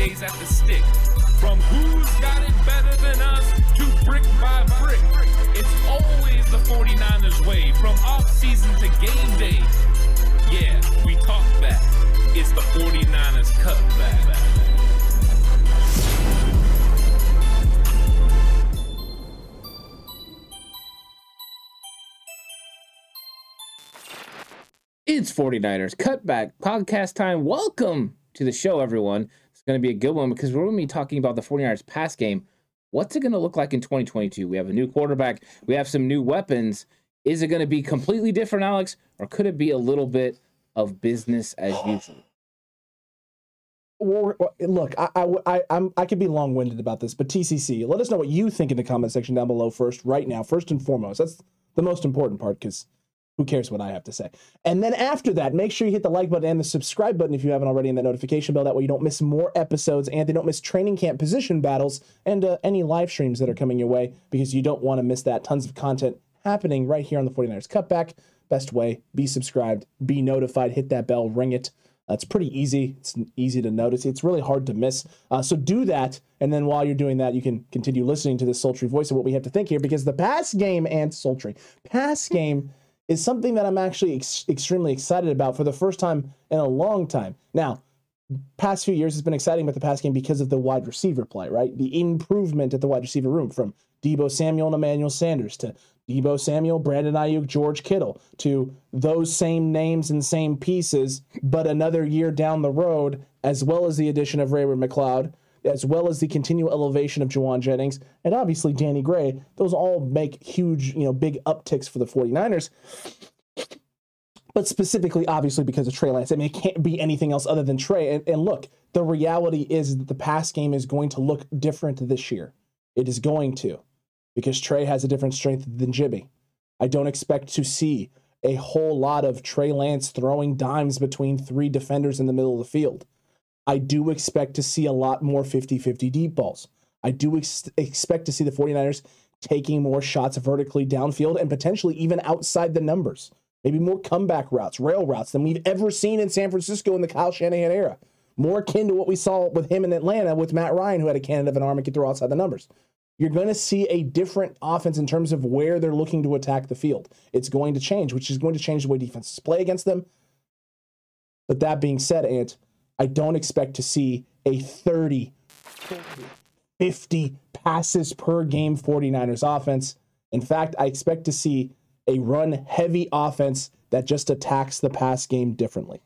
days at the stick. From who's got it better than us to brick by brick. It's always the 49ers way from off season to game day. Yeah, we talk. It's the 49ers cutback. It's 49ers Cutback Podcast time. Welcome to the show, everyone. It's going to be a good one because we're going to be talking about the 49ers pass game. What's it going to look like in 2022? We have a new quarterback, we have some new weapons. Is it going to be completely different, Alex, or could it be a little bit of business as usual? Look, I, I, I, I'm, I could be long winded about this, but TCC, let us know what you think in the comment section down below first, right now, first and foremost. That's the most important part because who cares what I have to say? And then after that, make sure you hit the like button and the subscribe button if you haven't already, and that notification bell. That way you don't miss more episodes and they don't miss training camp position battles and uh, any live streams that are coming your way because you don't want to miss that. Tons of content happening right here on the 49ers Cutback. Best way, be subscribed, be notified, hit that bell, ring it. Uh, it's pretty easy. It's easy to notice. It's really hard to miss. Uh, so do that. And then while you're doing that, you can continue listening to this sultry voice of what we have to think here because the pass game and sultry pass game is something that I'm actually ex- extremely excited about for the first time in a long time. Now, past few years has been exciting about the pass game because of the wide receiver play, right? The improvement at the wide receiver room from Deebo Samuel and Emmanuel Sanders to Deebo Samuel, Brandon Aiyuk, George Kittle to those same names and same pieces, but another year down the road, as well as the addition of Ray McCloud as well as the continual elevation of Jauan Jennings and obviously Danny Gray, those all make huge, you know, big upticks for the 49ers. But specifically, obviously, because of Trey Lance. I mean, it can't be anything else other than Trey. And, and look, the reality is that the pass game is going to look different this year. It is going to, because Trey has a different strength than Jimmy. I don't expect to see a whole lot of Trey Lance throwing dimes between three defenders in the middle of the field. I do expect to see a lot more 50 50 deep balls. I do ex- expect to see the 49ers taking more shots vertically downfield and potentially even outside the numbers. Maybe more comeback routes, rail routes than we've ever seen in San Francisco in the Kyle Shanahan era. More akin to what we saw with him in Atlanta with Matt Ryan, who had a cannon of an arm and could throw outside the numbers. You're going to see a different offense in terms of where they're looking to attack the field. It's going to change, which is going to change the way defenses play against them. But that being said, Ant, I don't expect to see a 30, 50 passes per game 49ers offense. In fact, I expect to see a run heavy offense that just attacks the pass game differently.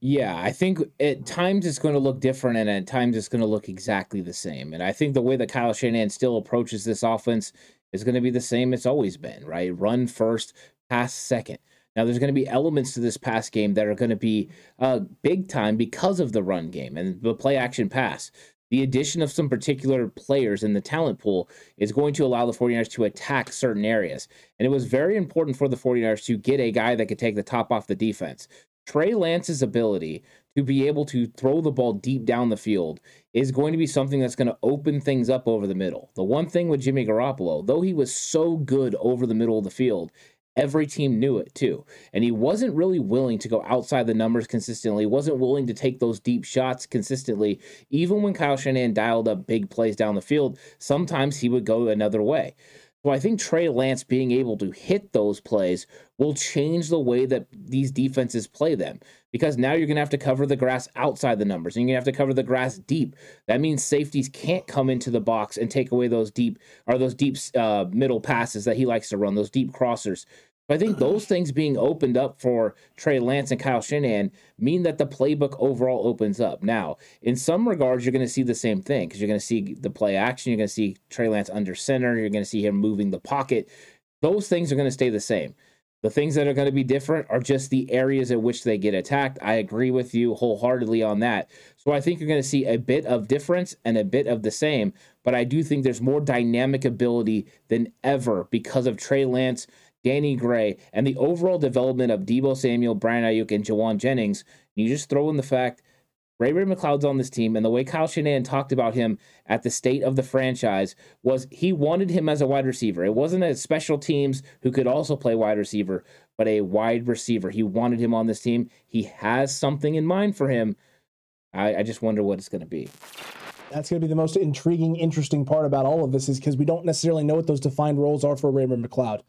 Yeah, I think at times it's going to look different and at times it's going to look exactly the same. And I think the way that Kyle Shanahan still approaches this offense is going to be the same it's always been, right? Run first, pass second. Now, there's going to be elements to this pass game that are going to be uh, big time because of the run game and the play action pass. The addition of some particular players in the talent pool is going to allow the 49ers to attack certain areas. And it was very important for the 49ers to get a guy that could take the top off the defense. Trey Lance's ability to be able to throw the ball deep down the field is going to be something that's going to open things up over the middle. The one thing with Jimmy Garoppolo, though he was so good over the middle of the field, every team knew it too. And he wasn't really willing to go outside the numbers consistently, he wasn't willing to take those deep shots consistently. Even when Kyle Shanahan dialed up big plays down the field, sometimes he would go another way. So I think Trey Lance being able to hit those plays will change the way that these defenses play them. Because now you're going to have to cover the grass outside the numbers and you're going to have to cover the grass deep. That means safeties can't come into the box and take away those deep or those deep uh, middle passes that he likes to run, those deep crossers. I think those things being opened up for Trey Lance and Kyle Shanahan mean that the playbook overall opens up. Now, in some regards, you're going to see the same thing because you're going to see the play action. You're going to see Trey Lance under center. You're going to see him moving the pocket. Those things are going to stay the same. The things that are going to be different are just the areas at which they get attacked. I agree with you wholeheartedly on that. So I think you're going to see a bit of difference and a bit of the same, but I do think there's more dynamic ability than ever because of Trey Lance Danny Gray, and the overall development of Deebo Samuel, Brian Aiyuk, and Jauan Jennings, you just throw in the fact Ray Ray McCloud's on this team, and the way Kyle Shanahan talked about him at the state of the franchise was he wanted him as a wide receiver. It wasn't a special teams who could also play wide receiver, but a wide receiver. He wanted him on this team. He has something in mind for him. I, I just wonder what it's going to be. That's going to be the most intriguing, interesting part about all of this is because we don't necessarily know what those defined roles are for Raymond McCloud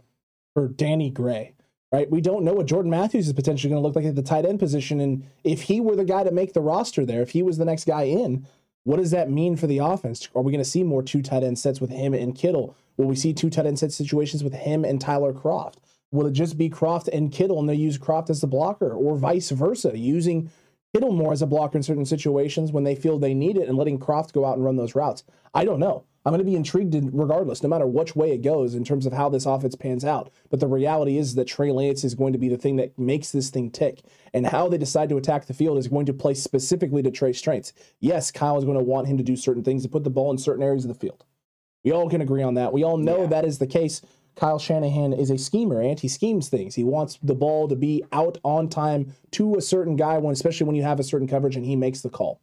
or Danny Gray, right? We don't know what Jordan Matthews is potentially going to look like at the tight end position. And if he were the guy to make the roster there, if he was the next guy in, what does that mean for the offense? Are we going to see more two tight end sets with him and Kittle? Will we see two tight end set situations with him and Tyler Kroft? Will it just be Kroft and Kittle and they use Kroft as the blocker or vice versa, using Kittle more as a blocker in certain situations when they feel they need it and letting Kroft go out and run those routes? I don't know. I'm going to be intrigued regardless, no matter which way it goes in terms of how this offense pans out. But the reality is that Trey Lance is going to be the thing that makes this thing tick. And how they decide to attack the field is going to play specifically to Trey's strengths. Yes, Kyle is going to want him to do certain things to put the ball in certain areas of the field. We all can agree on that. We all know yeah. that is the case. Kyle Shanahan is a schemer and he schemes things. He wants the ball to be out on time to a certain guy when especially when you have a certain coverage and he makes the call.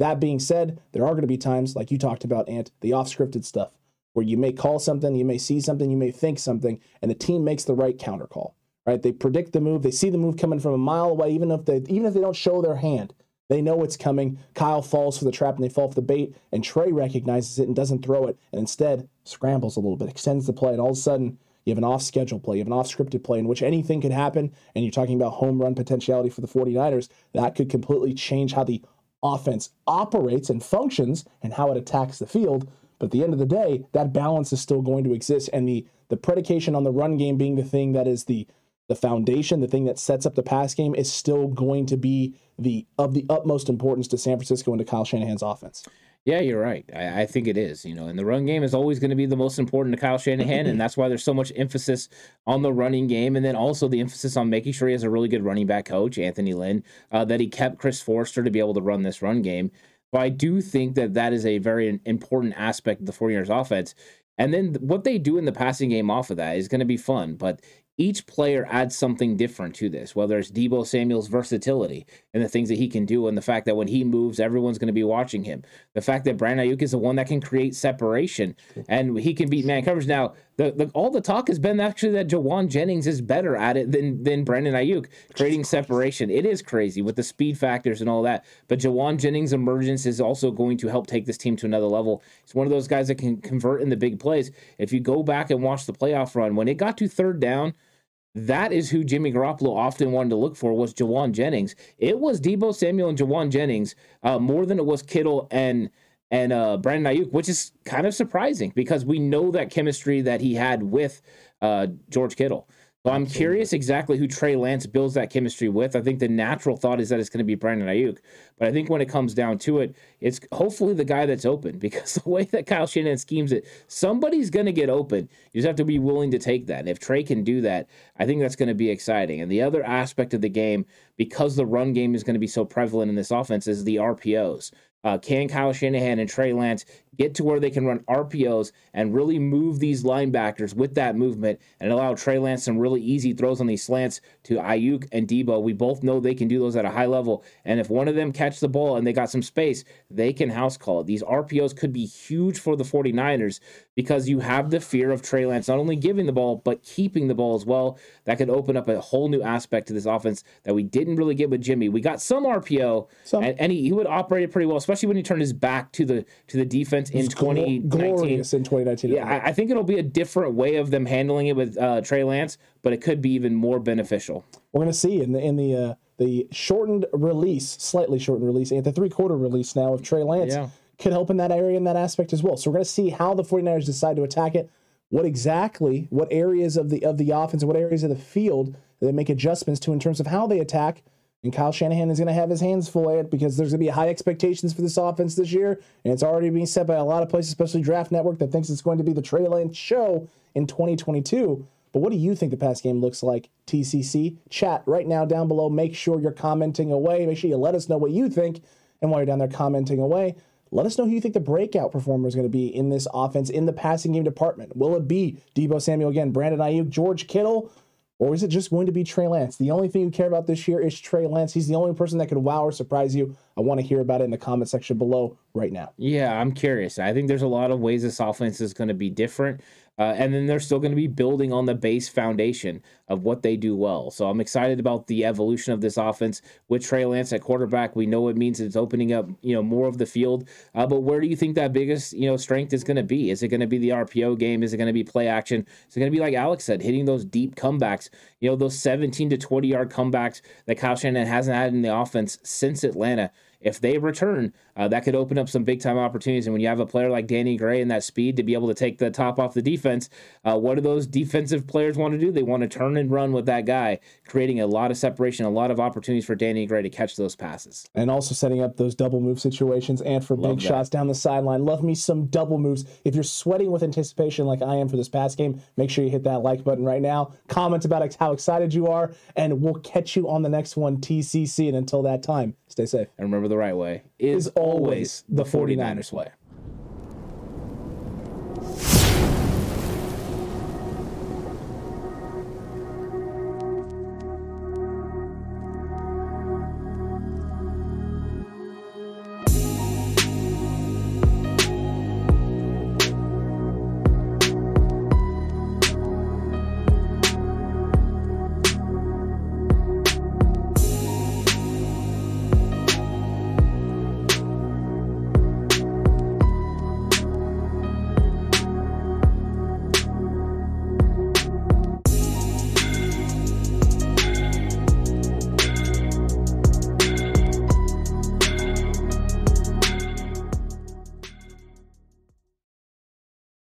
That being said, there are going to be times like you talked about Ant, the off-scripted stuff where you may call something, you may see something, you may think something and the team makes the right counter call. Right? They predict the move, they see the move coming from a mile away even if they even if they don't show their hand. They know it's coming. Kyle falls for the trap and they fall for the bait, and Trey recognizes it and doesn't throw it, and instead scrambles a little bit, extends the play, and all of a sudden you have an off schedule play, you have an off scripted play in which anything could happen, and you're talking about home run potentiality for the 49ers. That could completely change how the offense operates and functions and how it attacks the field. But at the end of the day, that balance is still going to exist, and the the predication on the run game being the thing that is the the foundation, the thing that sets up the pass game, is still going to be the of the utmost importance to San Francisco and to Kyle Shanahan's offense. Yeah, you're right. I, I, think it is. You know, and the run game is always going to be the most important to Kyle Shanahan, and that's why there's so much emphasis on the running game, and then also the emphasis on making sure he has a really good running back coach, Anthony Lynn, uh, that he kept Chris Foerster to be able to run this run game. But I do think that that is a very important aspect of the 49ers offense. And then what they do in the passing game off of that is going to be fun. But each player adds something different to this, whether it's Deebo Samuel's versatility and the things that he can do, and the fact that when he moves, everyone's going to be watching him. The fact that Brandon Aiyuk is the one that can create separation and he can beat man coverage. Now, the, the all the talk has been actually that Jauan Jennings is better at it than than Brandon Aiyuk creating separation. It is crazy with the speed factors and all that. But Jauan Jennings' emergence is also going to help take this team to another level. He's one of those guys that can convert in the big plays. If you go back and watch the playoff run, when it got to third down that is who Jimmy Garoppolo often wanted to look for was Jauan Jennings. It was Deebo Samuel and Jauan Jennings uh, more than it was Kittle and and uh, Brandon Aiyuk, which is kind of surprising because we know that chemistry that he had with uh, George Kittle. So I'm curious exactly who Trey Lance builds that chemistry with. I think the natural thought is that it's going to be Brandon Aiyuk, but I think when it comes down to it, it's hopefully the guy that's open because the way that Kyle Shanahan schemes it, somebody's going to get open. You just have to be willing to take that. And if Trey can do that, I think that's going to be exciting. And the other aspect of the game, because the run game is going to be so prevalent in this offense, is the RPOs. Uh, can Kyle Shanahan and Trey Lance get to where they can run RPOs and really move these linebackers with that movement and allow Trey Lance some really easy throws on these slants to Aiyuk and Deebo? We both know they can do those at a high level. And if one of them catch the ball and they got some space, they can house call it. These RPOs could be huge for the 49ers because you have the fear of Trey Lance not only giving the ball, but keeping the ball as well. That could open up a whole new aspect to this offense that we didn't really get with Jimmy. We got some RPO, some. And, and he, he would operate it pretty well, especially when he turned his back to the to the defense in 2019. Glorious in 2019. Yeah, I, I, think it'll be a different way of them handling it with uh, Trey Lance, but it could be even more beneficial. We're going to see in the in the uh, the shortened release, slightly shortened release, and the three quarter release now of Trey Lance. Yeah could help in that area in that aspect as well. So we're going to see how the 49ers decide to attack it, what exactly, what areas of the of the offense, what areas of the field they make adjustments to in terms of how they attack. And Kyle Shanahan is going to have his hands full at it because there's going to be high expectations for this offense this year, and it's already being set by a lot of places, especially Draft Network, that thinks it's going to be the Trey Lance show in 2022. But what do you think the pass game looks like, TCC? Chat right now down below. Make sure you're commenting away. Make sure you let us know what you think. And while you're down there commenting away, let us know who you think the breakout performer is going to be in this offense in the passing game department. Will it be Deebo Samuel again, Brandon Aiyuk, George Kittle, or is it just going to be Trey Lance? The only thing you care about this year is Trey Lance. He's the only person that could wow or surprise you. I want to hear about it in the comment section below right now. Yeah, I'm curious. I think there's a lot of ways this offense is going to be different. Uh, and then they're still going to be building on the base foundation of what they do well. So I'm excited about the evolution of this offense with Trey Lance at quarterback. We know it means it's opening up, you know, more of the field. Uh, but where do you think that biggest, you know, strength is going to be? Is it going to be the RPO game? Is it going to be play action? Is it going to be like Alex said, hitting those deep comebacks? You know, those 17 to 20 yard comebacks that Kyle Shanahan hasn't had in the offense since Atlanta if they return, uh, that could open up some big time opportunities. And when you have a player like Danny Gray and that speed to be able to take the top off the defense, uh, what do those defensive players want to do? They want to turn and run with that guy, creating a lot of separation, a lot of opportunities for Danny Gray to catch those passes. And also setting up those double move situations and for Love big that. shots down the sideline. Love me some double moves. If you're sweating with anticipation like I am for this past game, make sure you hit that like button right now. Comment about how excited you are, and we'll catch you on the next one, TCC. And until that time, stay safe. And remember, the right way is, always the 49ers way.